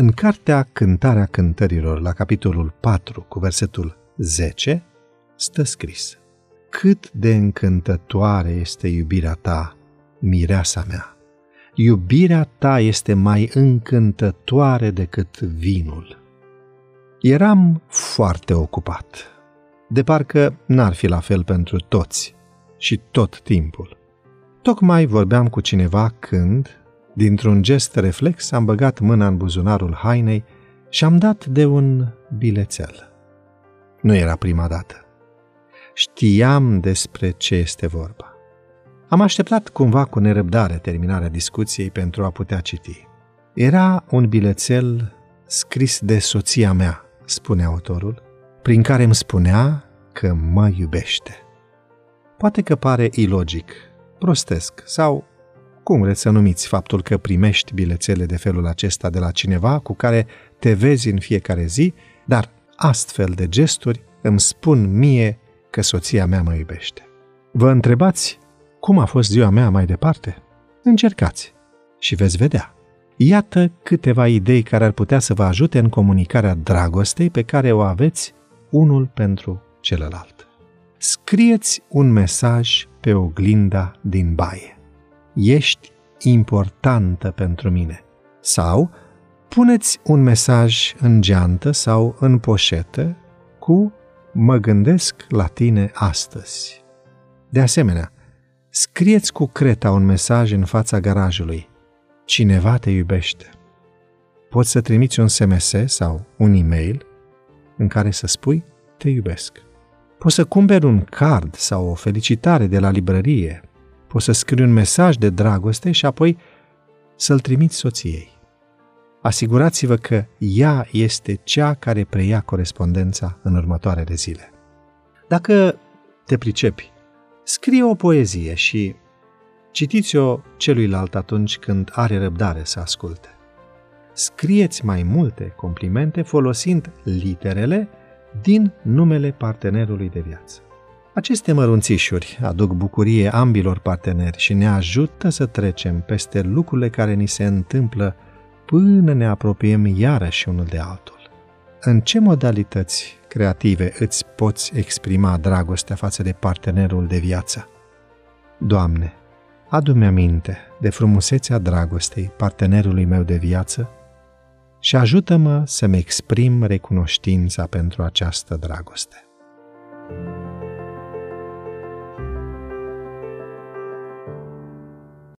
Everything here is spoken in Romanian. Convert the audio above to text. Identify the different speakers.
Speaker 1: În cartea Cântarea Cântărilor, la capitolul 4, cu versetul 10, stă scris Cât de încântătoare este iubirea ta, mireasa mea! Iubirea ta este mai încântătoare decât vinul. Eram foarte ocupat. De parcă n-ar fi la fel pentru toți și tot timpul. Tocmai vorbeam cu cineva când, Dintr-un gest reflex, am băgat mâna în buzunarul hainei și am dat de un bilețel. Nu era prima dată. Știam despre ce este vorba. Am așteptat cumva cu nerăbdare terminarea discuției pentru a putea citi. Era un bilețel scris de soția mea, spune autorul, prin care îmi spunea că mă iubește. Poate că pare ilogic, prostesc sau cum vreți să numiți faptul că primești bilețele de felul acesta de la cineva cu care te vezi în fiecare zi, dar astfel de gesturi îmi spun mie că soția mea mă iubește. Vă întrebați cum a fost ziua mea mai departe? Încercați și veți vedea. Iată câteva idei care ar putea să vă ajute în comunicarea dragostei pe care o aveți unul pentru celălalt. Scrieți un mesaj pe oglinda din baie ești importantă pentru mine. Sau puneți un mesaj în geantă sau în poșetă cu mă gândesc la tine astăzi. De asemenea, scrieți cu creta un mesaj în fața garajului. Cineva te iubește. Poți să trimiți un SMS sau un e-mail în care să spui te iubesc. Poți să cumperi un card sau o felicitare de la librărie Poți să scrii un mesaj de dragoste și apoi să-l trimiți soției. Asigurați-vă că ea este cea care preia corespondența în următoarele zile. Dacă te pricepi, scrie o poezie și citiți-o celuilalt atunci când are răbdare să asculte. Scrieți mai multe complimente folosind literele din numele partenerului de viață. Aceste mărunțișuri aduc bucurie ambilor parteneri și ne ajută să trecem peste lucrurile care ni se întâmplă până ne apropiem iarăși unul de altul. În ce modalități creative îți poți exprima dragostea față de partenerul de viață? Doamne, adu-mi aminte de frumusețea dragostei partenerului meu de viață și ajută-mă să-mi exprim recunoștința pentru această dragoste. thank you